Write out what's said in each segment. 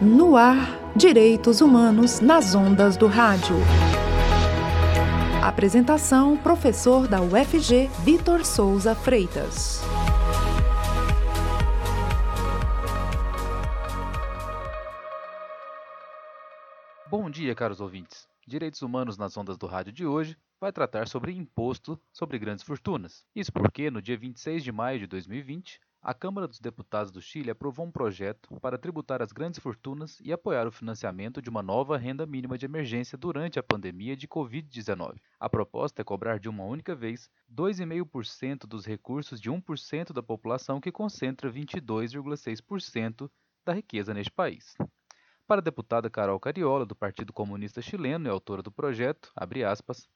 No ar, Direitos Humanos nas ondas do rádio. Apresentação: professor da UFG, Vitor Souza Freitas. Bom dia, caros ouvintes. Direitos Humanos nas ondas do rádio de hoje vai tratar sobre imposto sobre grandes fortunas. Isso porque, no dia 26 de maio de 2020, a Câmara dos Deputados do Chile aprovou um projeto para tributar as grandes fortunas e apoiar o financiamento de uma nova renda mínima de emergência durante a pandemia de Covid-19. A proposta é cobrar de uma única vez 2,5% dos recursos de 1% da população que concentra 22,6% da riqueza neste país. Para a deputada Carol Cariola, do Partido Comunista Chileno e autora do projeto, aspas,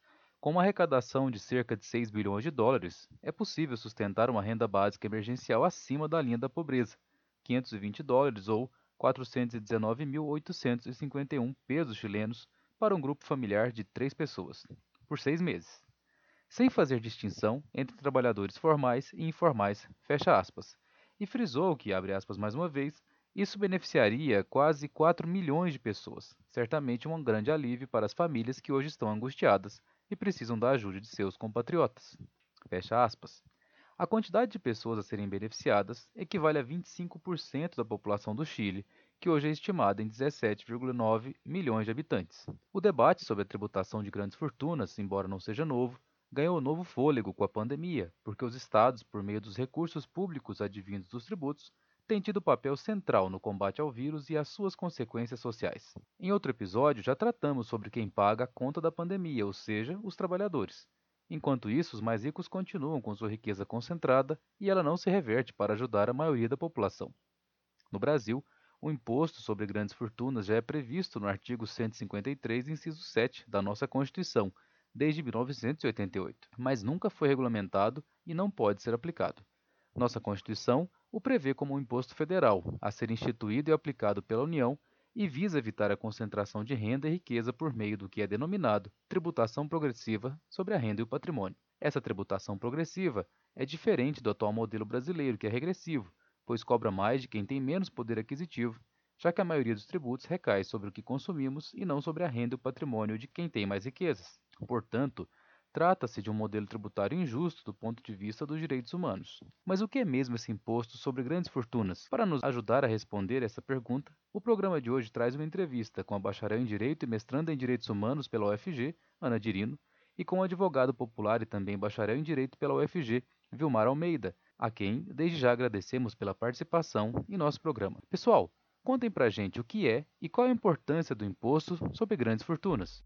com uma arrecadação de cerca de 6 bilhões de dólares, é possível sustentar uma renda básica emergencial acima da linha da pobreza, 520 dólares ou 419.851 pesos chilenos para um grupo familiar de três pessoas, por seis meses, sem fazer distinção entre trabalhadores formais e informais, fecha aspas, e frisou que, abre aspas mais uma vez, isso beneficiaria quase 4 milhões de pessoas, certamente um grande alívio para as famílias que hoje estão angustiadas e precisam da ajuda de seus compatriotas. Fecha aspas. A quantidade de pessoas a serem beneficiadas equivale a 25% da população do Chile, que hoje é estimada em 17,9 milhões de habitantes. O debate sobre a tributação de grandes fortunas, embora não seja novo, ganhou novo fôlego com a pandemia, porque os estados, por meio dos recursos públicos advindos dos tributos, tem tido papel central no combate ao vírus e às suas consequências sociais. Em outro episódio, já tratamos sobre quem paga a conta da pandemia, ou seja, os trabalhadores. Enquanto isso, os mais ricos continuam com sua riqueza concentrada e ela não se reverte para ajudar a maioria da população. No Brasil, o imposto sobre grandes fortunas já é previsto no artigo 153, inciso 7 da nossa Constituição, desde 1988, mas nunca foi regulamentado e não pode ser aplicado. Nossa Constituição o prevê como um imposto federal, a ser instituído e aplicado pela União e visa evitar a concentração de renda e riqueza por meio do que é denominado tributação progressiva sobre a renda e o patrimônio. Essa tributação progressiva é diferente do atual modelo brasileiro, que é regressivo, pois cobra mais de quem tem menos poder aquisitivo, já que a maioria dos tributos recai sobre o que consumimos e não sobre a renda e o patrimônio de quem tem mais riquezas. Portanto, Trata-se de um modelo tributário injusto do ponto de vista dos direitos humanos. Mas o que é mesmo esse imposto sobre grandes fortunas? Para nos ajudar a responder essa pergunta, o programa de hoje traz uma entrevista com a bacharel em Direito e mestranda em Direitos Humanos pela UFG, Ana Dirino, e com o advogado popular e também bacharel em Direito pela UFG, Vilmar Almeida, a quem desde já agradecemos pela participação em nosso programa. Pessoal, contem pra gente o que é e qual a importância do imposto sobre grandes fortunas.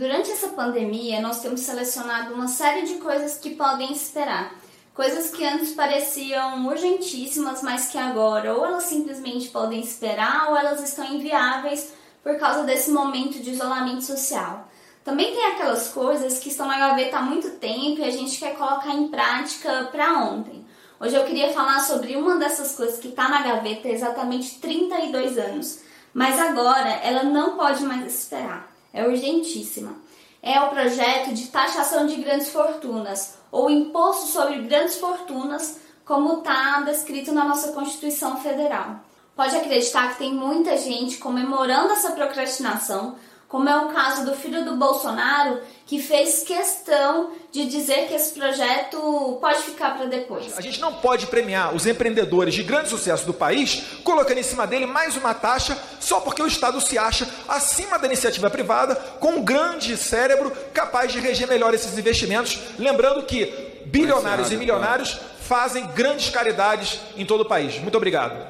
Durante essa pandemia, nós temos selecionado uma série de coisas que podem esperar. Coisas que antes pareciam urgentíssimas, mas que agora ou elas simplesmente podem esperar ou elas estão inviáveis por causa desse momento de isolamento social. Também tem aquelas coisas que estão na gaveta há muito tempo e a gente quer colocar em prática para ontem. Hoje eu queria falar sobre uma dessas coisas que está na gaveta há exatamente 32 anos, mas agora ela não pode mais esperar. É urgentíssima. É o projeto de taxação de grandes fortunas, ou imposto sobre grandes fortunas, como está descrito na nossa Constituição Federal. Pode acreditar que tem muita gente comemorando essa procrastinação, como é o caso do filho do Bolsonaro, que fez questão de dizer que esse projeto pode ficar para depois. A gente não pode premiar os empreendedores de grande sucesso do país colocando em cima dele mais uma taxa só porque o Estado se acha acima da iniciativa privada com um grande cérebro capaz de reger melhor esses investimentos. Lembrando que bilionários e milionários fazem grandes caridades em todo o país. Muito obrigado.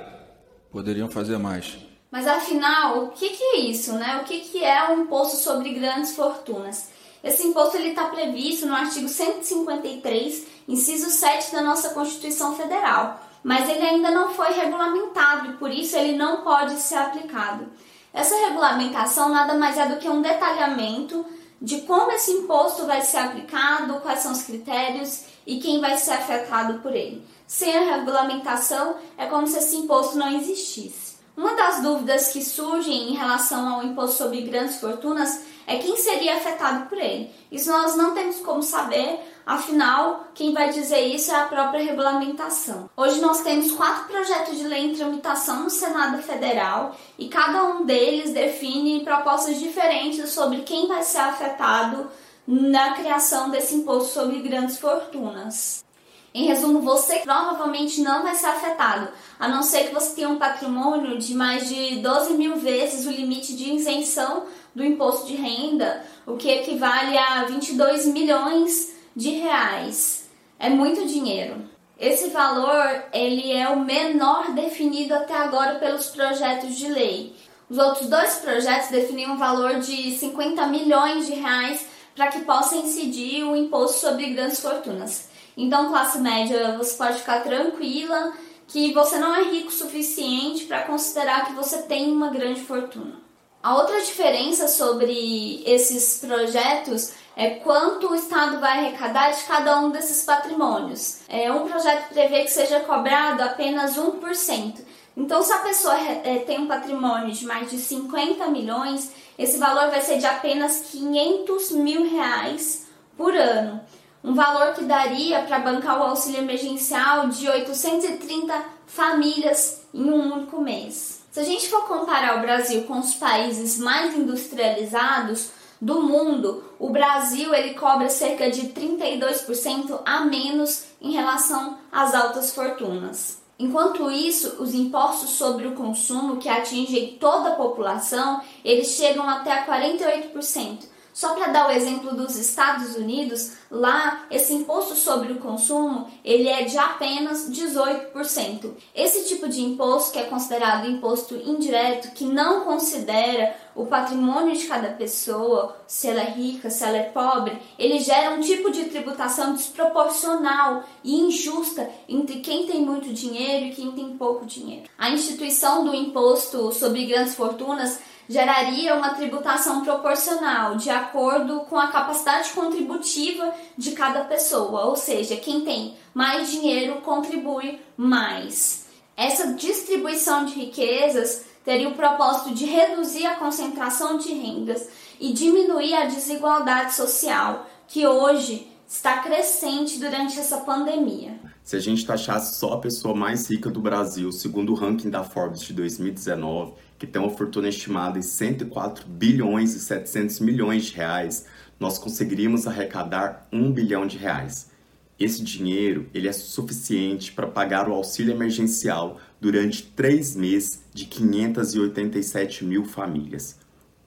Poderiam fazer mais. Mas afinal, o que, que é isso, né? O que, que é o imposto sobre grandes fortunas? Esse imposto está previsto no artigo 153, inciso 7 da nossa Constituição Federal, mas ele ainda não foi regulamentado e por isso ele não pode ser aplicado. Essa regulamentação nada mais é do que um detalhamento de como esse imposto vai ser aplicado, quais são os critérios e quem vai ser afetado por ele. Sem a regulamentação, é como se esse imposto não existisse. Uma das dúvidas que surgem em relação ao imposto sobre grandes fortunas é quem seria afetado por ele. Isso nós não temos como saber Afinal, quem vai dizer isso é a própria regulamentação. Hoje nós temos quatro projetos de lei em tramitação no Senado Federal e cada um deles define propostas diferentes sobre quem vai ser afetado na criação desse imposto sobre grandes fortunas. Em resumo, você provavelmente não vai ser afetado, a não ser que você tenha um patrimônio de mais de 12 mil vezes o limite de isenção do imposto de renda, o que equivale a 22 milhões de reais. É muito dinheiro. Esse valor ele é o menor definido até agora pelos projetos de lei. Os outros dois projetos definiam um valor de 50 milhões de reais para que possa incidir o imposto sobre grandes fortunas. Então, classe média, você pode ficar tranquila que você não é rico o suficiente para considerar que você tem uma grande fortuna. A outra diferença sobre esses projetos é quanto o Estado vai arrecadar de cada um desses patrimônios. É, um projeto prevê que seja cobrado apenas 1%. Então, se a pessoa é, tem um patrimônio de mais de 50 milhões, esse valor vai ser de apenas 500 mil reais por ano. Um valor que daria para bancar o auxílio emergencial de 830 famílias em um único mês. Se a gente for comparar o Brasil com os países mais industrializados, do mundo, o Brasil ele cobra cerca de 32% a menos em relação às altas fortunas. Enquanto isso, os impostos sobre o consumo que atingem toda a população, eles chegam até 48%, só para dar o exemplo dos Estados Unidos, lá esse imposto sobre o consumo ele é de apenas 18%. Esse tipo de imposto, que é considerado imposto indireto, que não considera o patrimônio de cada pessoa, se ela é rica, se ela é pobre, ele gera um tipo de tributação desproporcional e injusta entre quem tem muito dinheiro e quem tem pouco dinheiro. A instituição do imposto sobre grandes fortunas geraria uma tributação proporcional de acordo com a capacidade contributiva de cada pessoa, ou seja, quem tem mais dinheiro contribui mais. Essa distribuição de riquezas teria o propósito de reduzir a concentração de rendas e diminuir a desigualdade social, que hoje está crescente durante essa pandemia. Se a gente taxasse só a pessoa mais rica do Brasil, segundo o ranking da Forbes de 2019, que tem uma fortuna estimada em 104 bilhões e 700 milhões de reais, nós conseguiríamos arrecadar 1 bilhão de reais. Esse dinheiro ele é suficiente para pagar o auxílio emergencial durante três meses de 587 mil famílias.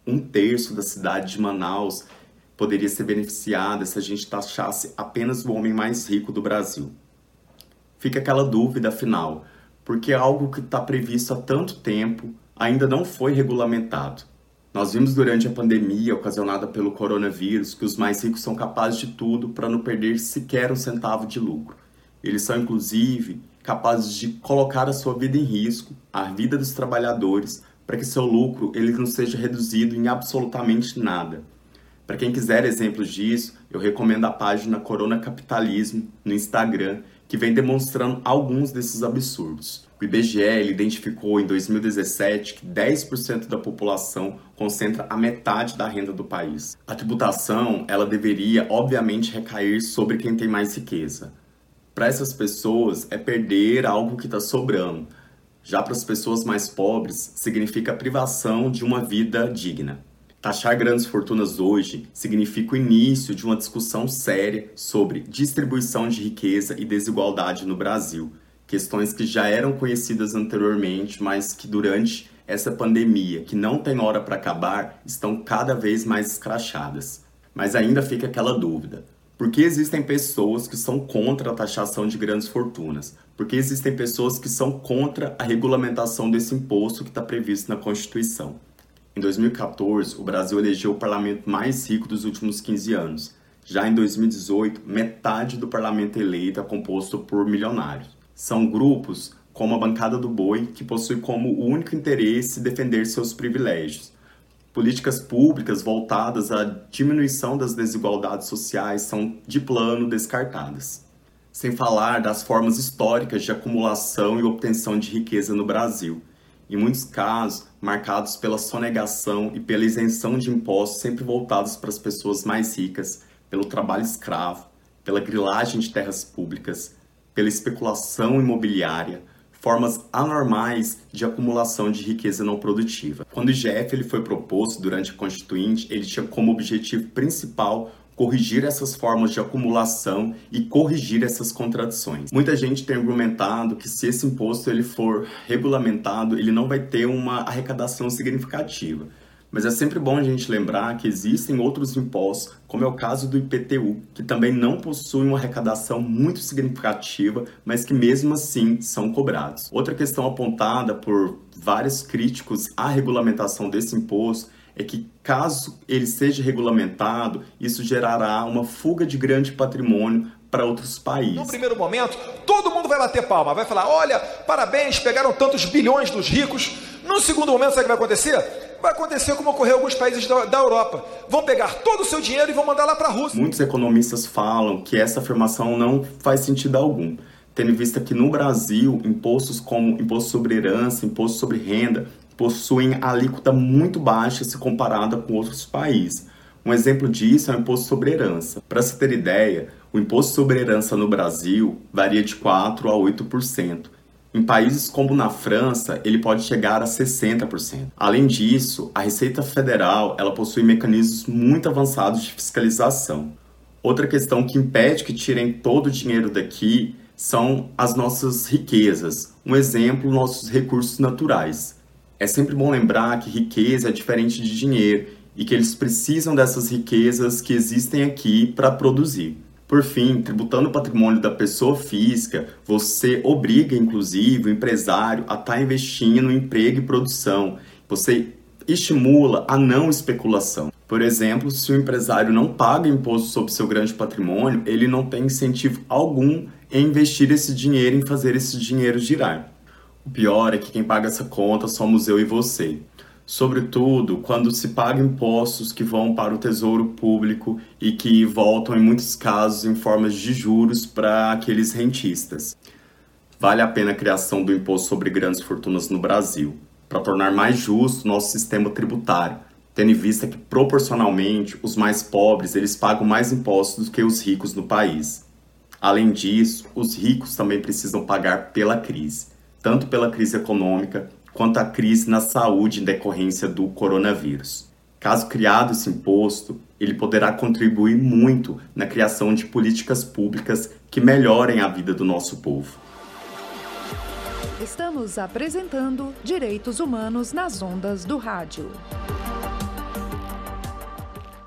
Um terço da cidade de Manaus poderia ser beneficiada se a gente taxasse apenas o homem mais rico do Brasil. Fica aquela dúvida, afinal, porque é algo que está previsto há tanto tempo ainda não foi regulamentado. Nós vimos durante a pandemia ocasionada pelo coronavírus que os mais ricos são capazes de tudo para não perder sequer um centavo de lucro. Eles são, inclusive, capazes de colocar a sua vida em risco, a vida dos trabalhadores, para que seu lucro ele não seja reduzido em absolutamente nada. Para quem quiser exemplos disso, eu recomendo a página Corona Capitalismo no Instagram, que vem demonstrando alguns desses absurdos. O IBGE identificou em 2017 que 10% da população concentra a metade da renda do país. A tributação, ela deveria obviamente recair sobre quem tem mais riqueza. Para essas pessoas é perder algo que está sobrando. Já para as pessoas mais pobres, significa privação de uma vida digna. Taxar grandes fortunas hoje significa o início de uma discussão séria sobre distribuição de riqueza e desigualdade no Brasil questões que já eram conhecidas anteriormente, mas que durante essa pandemia, que não tem hora para acabar, estão cada vez mais escrachadas. Mas ainda fica aquela dúvida: por que existem pessoas que são contra a taxação de grandes fortunas? Por que existem pessoas que são contra a regulamentação desse imposto que está previsto na Constituição? Em 2014, o Brasil elegeu o parlamento mais rico dos últimos 15 anos. Já em 2018, metade do parlamento eleito é composto por milionários. São grupos como a bancada do boi, que possui como único interesse defender seus privilégios. Políticas públicas voltadas à diminuição das desigualdades sociais são de plano descartadas. Sem falar das formas históricas de acumulação e obtenção de riqueza no Brasil, em muitos casos marcados pela sonegação e pela isenção de impostos sempre voltados para as pessoas mais ricas, pelo trabalho escravo, pela grilagem de terras públicas, pela especulação imobiliária, formas anormais de acumulação de riqueza não produtiva. Quando o IGF ele foi proposto durante a Constituinte, ele tinha como objetivo principal corrigir essas formas de acumulação e corrigir essas contradições. Muita gente tem argumentado que se esse imposto ele for regulamentado, ele não vai ter uma arrecadação significativa. Mas é sempre bom a gente lembrar que existem outros impostos, como é o caso do IPTU, que também não possuem uma arrecadação muito significativa, mas que mesmo assim são cobrados. Outra questão apontada por vários críticos à regulamentação desse imposto é que, caso ele seja regulamentado, isso gerará uma fuga de grande patrimônio para outros países. No primeiro momento, todo mundo vai bater palma, vai falar: olha, parabéns, pegaram tantos bilhões dos ricos. No segundo momento, sabe o que vai acontecer? vai acontecer como ocorreu em alguns países da, da Europa. Vão pegar todo o seu dinheiro e vão mandar lá para a Rússia. Muitos economistas falam que essa afirmação não faz sentido algum, tendo em vista que no Brasil, impostos como imposto sobre herança, imposto sobre renda, possuem alíquota muito baixa se comparada com outros países. Um exemplo disso é o imposto sobre herança. Para se ter ideia, o imposto sobre herança no Brasil varia de 4 a 8%, em países como na França, ele pode chegar a 60%. Além disso, a Receita Federal ela possui mecanismos muito avançados de fiscalização. Outra questão que impede que tirem todo o dinheiro daqui são as nossas riquezas. Um exemplo, nossos recursos naturais. É sempre bom lembrar que riqueza é diferente de dinheiro e que eles precisam dessas riquezas que existem aqui para produzir. Por fim, tributando o patrimônio da pessoa física, você obriga, inclusive, o empresário a estar tá investindo em emprego e produção. Você estimula a não especulação. Por exemplo, se o empresário não paga imposto sobre seu grande patrimônio, ele não tem incentivo algum em investir esse dinheiro, em fazer esse dinheiro girar. O pior é que quem paga essa conta somos eu e você sobretudo quando se paga impostos que vão para o tesouro público e que voltam, em muitos casos, em formas de juros para aqueles rentistas. Vale a pena a criação do imposto sobre grandes fortunas no Brasil, para tornar mais justo nosso sistema tributário, tendo em vista que proporcionalmente os mais pobres eles pagam mais impostos do que os ricos no país. Além disso, os ricos também precisam pagar pela crise, tanto pela crise econômica quanto à crise na saúde em decorrência do coronavírus. Caso criado esse imposto, ele poderá contribuir muito na criação de políticas públicas que melhorem a vida do nosso povo. Estamos apresentando Direitos Humanos nas Ondas do Rádio.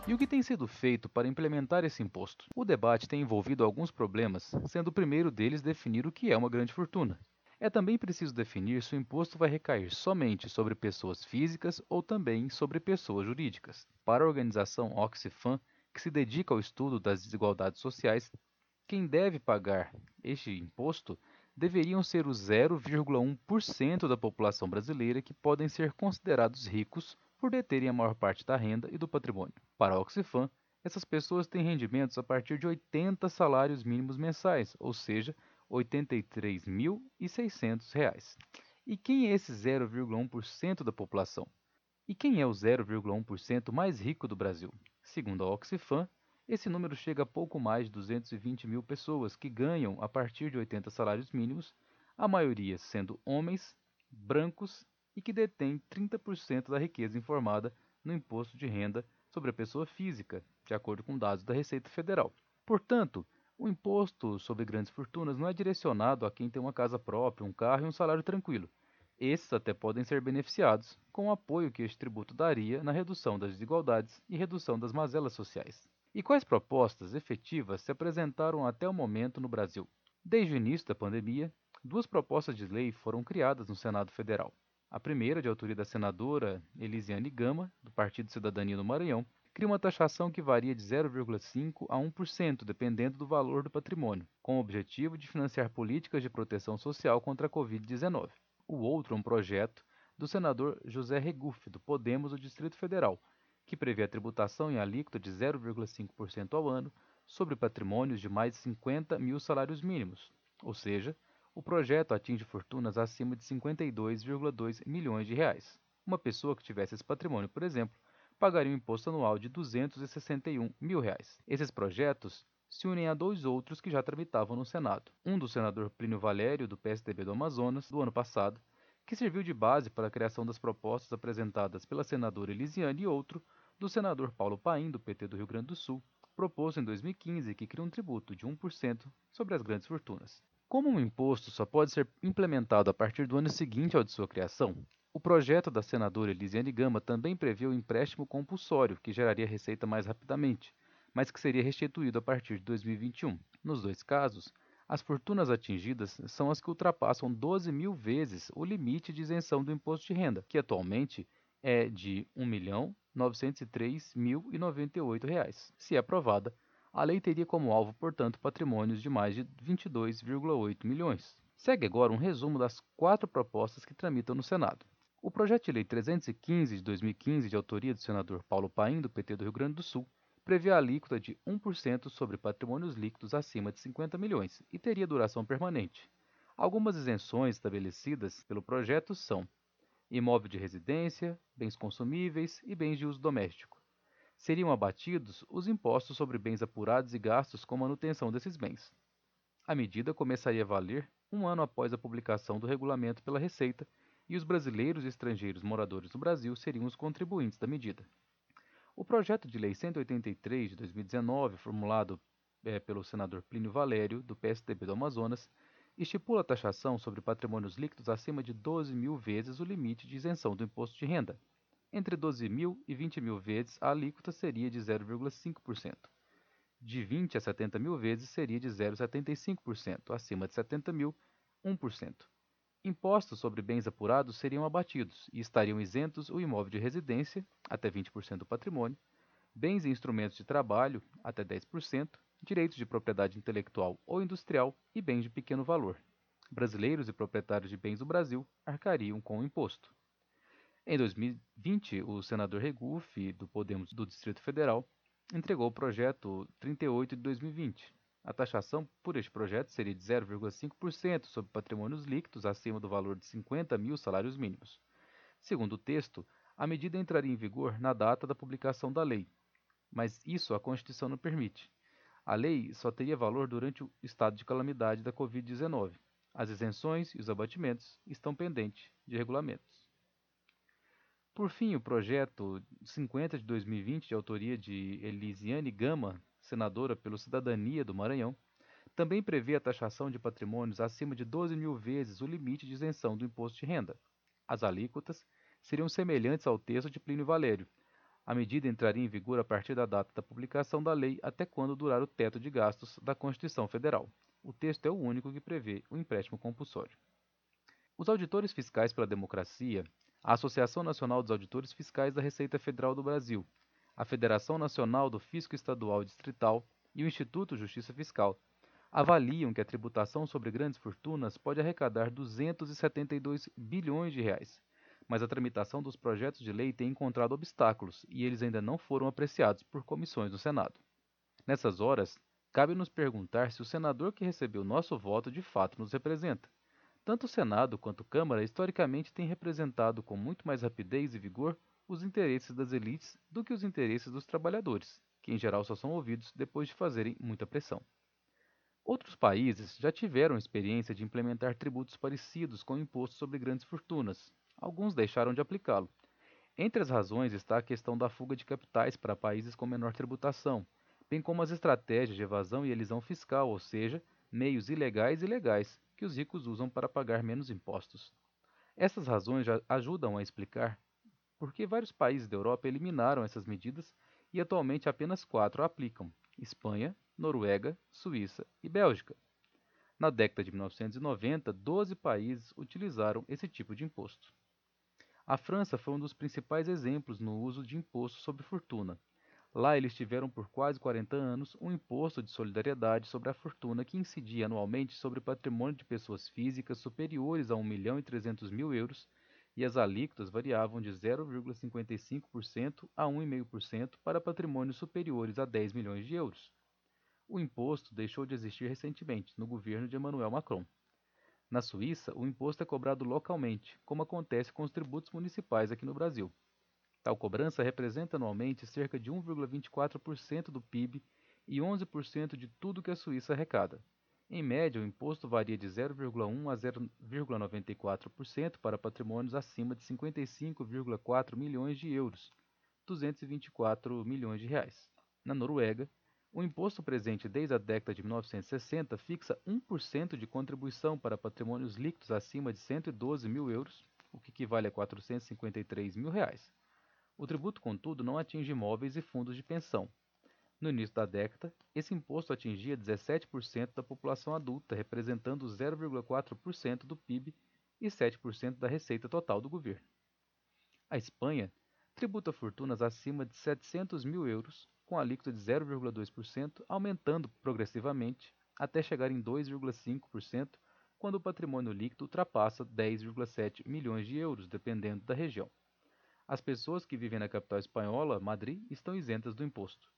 E o que tem sido feito para implementar esse imposto? O debate tem envolvido alguns problemas, sendo o primeiro deles definir o que é uma grande fortuna. É também preciso definir se o imposto vai recair somente sobre pessoas físicas ou também sobre pessoas jurídicas. Para a organização Oxfam, que se dedica ao estudo das desigualdades sociais, quem deve pagar este imposto deveriam ser os 0,1% da população brasileira que podem ser considerados ricos por deterem a maior parte da renda e do patrimônio. Para a Oxfam, essas pessoas têm rendimentos a partir de 80 salários mínimos mensais, ou seja, R$ 83.600. E quem é esse 0,1% da população? E quem é o 0,1% mais rico do Brasil? Segundo a Oxfam, esse número chega a pouco mais de 220 mil pessoas que ganham a partir de 80 salários mínimos, a maioria sendo homens, brancos e que detêm 30% da riqueza informada no imposto de renda sobre a pessoa física, de acordo com dados da Receita Federal. Portanto, o imposto sobre grandes fortunas não é direcionado a quem tem uma casa própria, um carro e um salário tranquilo. Esses até podem ser beneficiados com o apoio que este tributo daria na redução das desigualdades e redução das mazelas sociais. E quais propostas efetivas se apresentaram até o momento no Brasil? Desde o início da pandemia, duas propostas de lei foram criadas no Senado Federal. A primeira, de autoria da senadora Elisiane Gama, do Partido Cidadania do Maranhão, cria uma taxação que varia de 0,5% a 1%, dependendo do valor do patrimônio, com o objetivo de financiar políticas de proteção social contra a Covid-19. O outro é um projeto do senador José Regufe, do Podemos do Distrito Federal, que prevê a tributação em alíquota de 0,5% ao ano sobre patrimônios de mais de 50 mil salários mínimos, ou seja, o projeto atinge fortunas acima de 52,2 milhões de reais. Uma pessoa que tivesse esse patrimônio, por exemplo, pagaria um imposto anual de 261 mil reais. Esses projetos se unem a dois outros que já tramitavam no Senado. Um do senador Plínio Valério, do PSDB do Amazonas, do ano passado, que serviu de base para a criação das propostas apresentadas pela senadora Elisiane, e outro do senador Paulo Paim, do PT do Rio Grande do Sul, proposto em 2015 que cria um tributo de 1% sobre as grandes fortunas. Como um imposto só pode ser implementado a partir do ano seguinte ao de sua criação, o projeto da senadora Elisiane Gama também prevê o empréstimo compulsório, que geraria receita mais rapidamente, mas que seria restituído a partir de 2021. Nos dois casos, as fortunas atingidas são as que ultrapassam 12 mil vezes o limite de isenção do imposto de renda, que atualmente é de R$ 1.903.098. Se aprovada, a lei teria como alvo, portanto, patrimônios de mais de 22,8 milhões. Segue agora um resumo das quatro propostas que tramitam no Senado. O projeto de lei 315 de 2015, de autoria do senador Paulo Paim, do PT do Rio Grande do Sul, prevê a alíquota de 1% sobre patrimônios líquidos acima de 50 milhões e teria duração permanente. Algumas isenções estabelecidas pelo projeto são imóvel de residência, bens consumíveis e bens de uso doméstico. Seriam abatidos os impostos sobre bens apurados e gastos com manutenção desses bens. A medida começaria a valer um ano após a publicação do regulamento pela Receita e os brasileiros e estrangeiros moradores no Brasil seriam os contribuintes da medida. O projeto de lei 183 de 2019, formulado é, pelo senador Plínio Valério, do PSDB do Amazonas, estipula a taxação sobre patrimônios líquidos acima de 12 mil vezes o limite de isenção do imposto de renda. Entre 12 mil e 20 mil vezes, a alíquota seria de 0,5%. De 20 a 70 mil vezes, seria de 0,75%. Acima de 70 mil, 1%. Impostos sobre bens apurados seriam abatidos e estariam isentos o imóvel de residência, até 20% do patrimônio, bens e instrumentos de trabalho, até 10%, direitos de propriedade intelectual ou industrial e bens de pequeno valor. Brasileiros e proprietários de bens do Brasil arcariam com o imposto. Em 2020, o senador Regufe, do Podemos do Distrito Federal, entregou o projeto 38 de 2020, a taxação por este projeto seria de 0,5% sobre patrimônios líquidos acima do valor de 50 mil salários mínimos. Segundo o texto, a medida entraria em vigor na data da publicação da lei, mas isso a Constituição não permite. A lei só teria valor durante o estado de calamidade da Covid-19. As isenções e os abatimentos estão pendentes de regulamentos. Por fim, o projeto 50 de 2020, de autoria de Elisiane Gama, senadora pelo Cidadania do Maranhão, também prevê a taxação de patrimônios acima de 12 mil vezes o limite de isenção do imposto de renda. As alíquotas seriam semelhantes ao texto de Plínio Valério. A medida entraria em vigor a partir da data da publicação da lei até quando durar o teto de gastos da Constituição Federal. O texto é o único que prevê o empréstimo compulsório. Os auditores fiscais pela democracia, a Associação Nacional dos Auditores Fiscais da Receita Federal do Brasil, a Federação Nacional do Fisco Estadual e Distrital e o Instituto Justiça Fiscal avaliam que a tributação sobre grandes fortunas pode arrecadar 272 bilhões de reais, mas a tramitação dos projetos de lei tem encontrado obstáculos e eles ainda não foram apreciados por comissões do Senado. Nessas horas, cabe nos perguntar se o senador que recebeu nosso voto de fato nos representa. Tanto o Senado quanto a Câmara historicamente têm representado com muito mais rapidez e vigor os interesses das elites do que os interesses dos trabalhadores, que em geral só são ouvidos depois de fazerem muita pressão. Outros países já tiveram experiência de implementar tributos parecidos com o imposto sobre grandes fortunas. Alguns deixaram de aplicá-lo. Entre as razões está a questão da fuga de capitais para países com menor tributação, bem como as estratégias de evasão e elisão fiscal, ou seja, meios ilegais e legais que os ricos usam para pagar menos impostos. Essas razões ajudam a explicar porque vários países da Europa eliminaram essas medidas e atualmente apenas quatro a aplicam: Espanha, Noruega, Suíça e Bélgica. Na década de 1990, 12 países utilizaram esse tipo de imposto. A França foi um dos principais exemplos no uso de imposto sobre fortuna. Lá eles tiveram por quase 40 anos um imposto de solidariedade sobre a fortuna que incidia anualmente sobre patrimônio de pessoas físicas superiores a 1 milhão e 300 mil euros e as alíquotas variavam de 0,55% a 1,5% para patrimônios superiores a 10 milhões de euros. O imposto deixou de existir recentemente, no governo de Emmanuel Macron. Na Suíça, o imposto é cobrado localmente, como acontece com os tributos municipais aqui no Brasil. Tal cobrança representa anualmente cerca de 1,24% do PIB e 11% de tudo que a Suíça arrecada. Em média, o imposto varia de 0,1 a 0,94% para patrimônios acima de 55,4 milhões de euros, 224 milhões de reais. Na Noruega, o imposto presente desde a década de 1960 fixa 1% de contribuição para patrimônios líquidos acima de 112 mil euros, o que equivale a 453 mil reais. O tributo, contudo, não atinge imóveis e fundos de pensão, no início da década, esse imposto atingia 17% da população adulta, representando 0,4% do PIB e 7% da receita total do governo. A Espanha tributa fortunas acima de 700 mil euros, com alíquota de 0,2%, aumentando progressivamente até chegar em 2,5% quando o patrimônio líquido ultrapassa 10,7 milhões de euros, dependendo da região. As pessoas que vivem na capital espanhola, Madrid, estão isentas do imposto.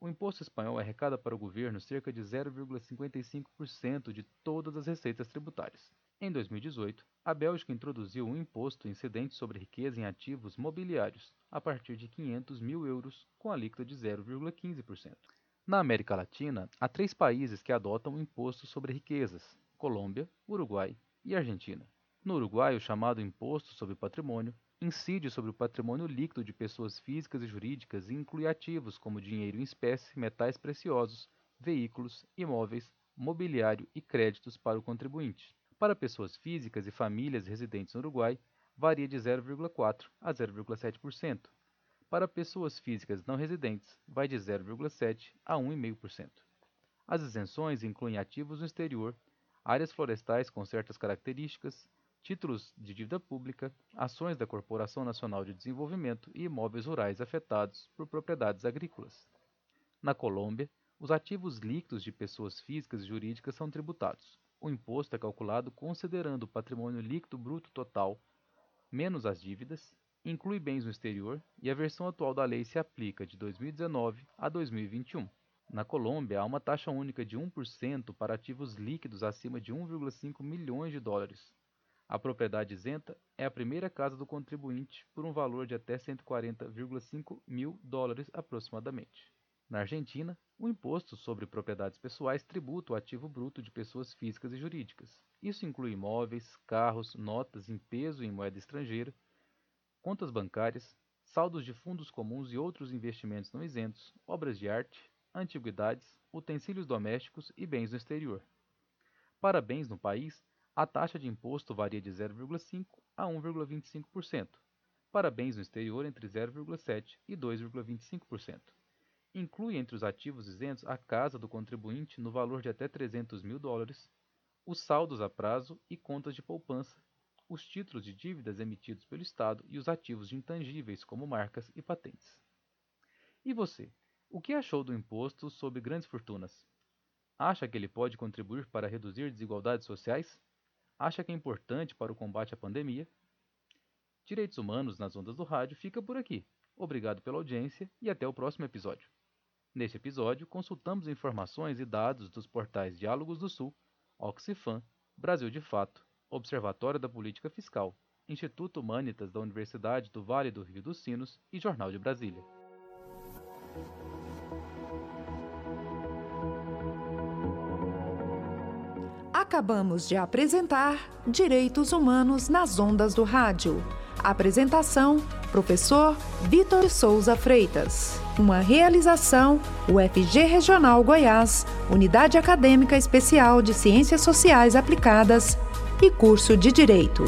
O imposto espanhol arrecada para o governo cerca de 0,55% de todas as receitas tributárias. Em 2018, a Bélgica introduziu um imposto incidente sobre riqueza em ativos mobiliários a partir de 500 mil euros, com alíquota de 0,15%. Na América Latina, há três países que adotam imposto sobre riquezas: Colômbia, Uruguai e Argentina. No Uruguai, o chamado Imposto sobre Patrimônio incide sobre o patrimônio líquido de pessoas físicas e jurídicas e inclui ativos como dinheiro em espécie, metais preciosos, veículos, imóveis, mobiliário e créditos para o contribuinte. Para pessoas físicas e famílias residentes no Uruguai, varia de 0,4% a 0,7%. Para pessoas físicas não residentes, vai de 0,7% a 1,5%. As isenções incluem ativos no exterior, áreas florestais com certas características, títulos de dívida pública, ações da Corporação Nacional de Desenvolvimento e imóveis rurais afetados por propriedades agrícolas. Na Colômbia, os ativos líquidos de pessoas físicas e jurídicas são tributados. O imposto é calculado considerando o patrimônio líquido bruto total menos as dívidas, inclui bens no exterior e a versão atual da lei se aplica de 2019 a 2021. Na Colômbia, há uma taxa única de 1% para ativos líquidos acima de 1,5 milhões de dólares, a propriedade isenta é a primeira casa do contribuinte por um valor de até 140,5 mil dólares aproximadamente. Na Argentina, o imposto sobre propriedades pessoais tributa o ativo bruto de pessoas físicas e jurídicas. Isso inclui imóveis, carros, notas em peso em moeda estrangeira, contas bancárias, saldos de fundos comuns e outros investimentos não isentos, obras de arte, antiguidades, utensílios domésticos e bens no exterior. Para bens no país, a taxa de imposto varia de 0,5% a 1,25%, para bens no exterior entre 0,7% e 2,25%. Inclui entre os ativos isentos a casa do contribuinte no valor de até 300 mil dólares, os saldos a prazo e contas de poupança, os títulos de dívidas emitidos pelo Estado e os ativos intangíveis, como marcas e patentes. E você, o que achou do imposto sobre grandes fortunas? Acha que ele pode contribuir para reduzir desigualdades sociais? Acha que é importante para o combate à pandemia? Direitos Humanos nas Ondas do Rádio fica por aqui. Obrigado pela audiência e até o próximo episódio. Neste episódio, consultamos informações e dados dos portais Diálogos do Sul, Oxifam, Brasil de Fato, Observatório da Política Fiscal, Instituto Humanitas da Universidade do Vale do Rio dos Sinos e Jornal de Brasília. Acabamos de apresentar Direitos Humanos nas Ondas do Rádio. Apresentação: Professor Vitor Souza Freitas. Uma realização: UFG Regional Goiás, Unidade Acadêmica Especial de Ciências Sociais Aplicadas e Curso de Direito.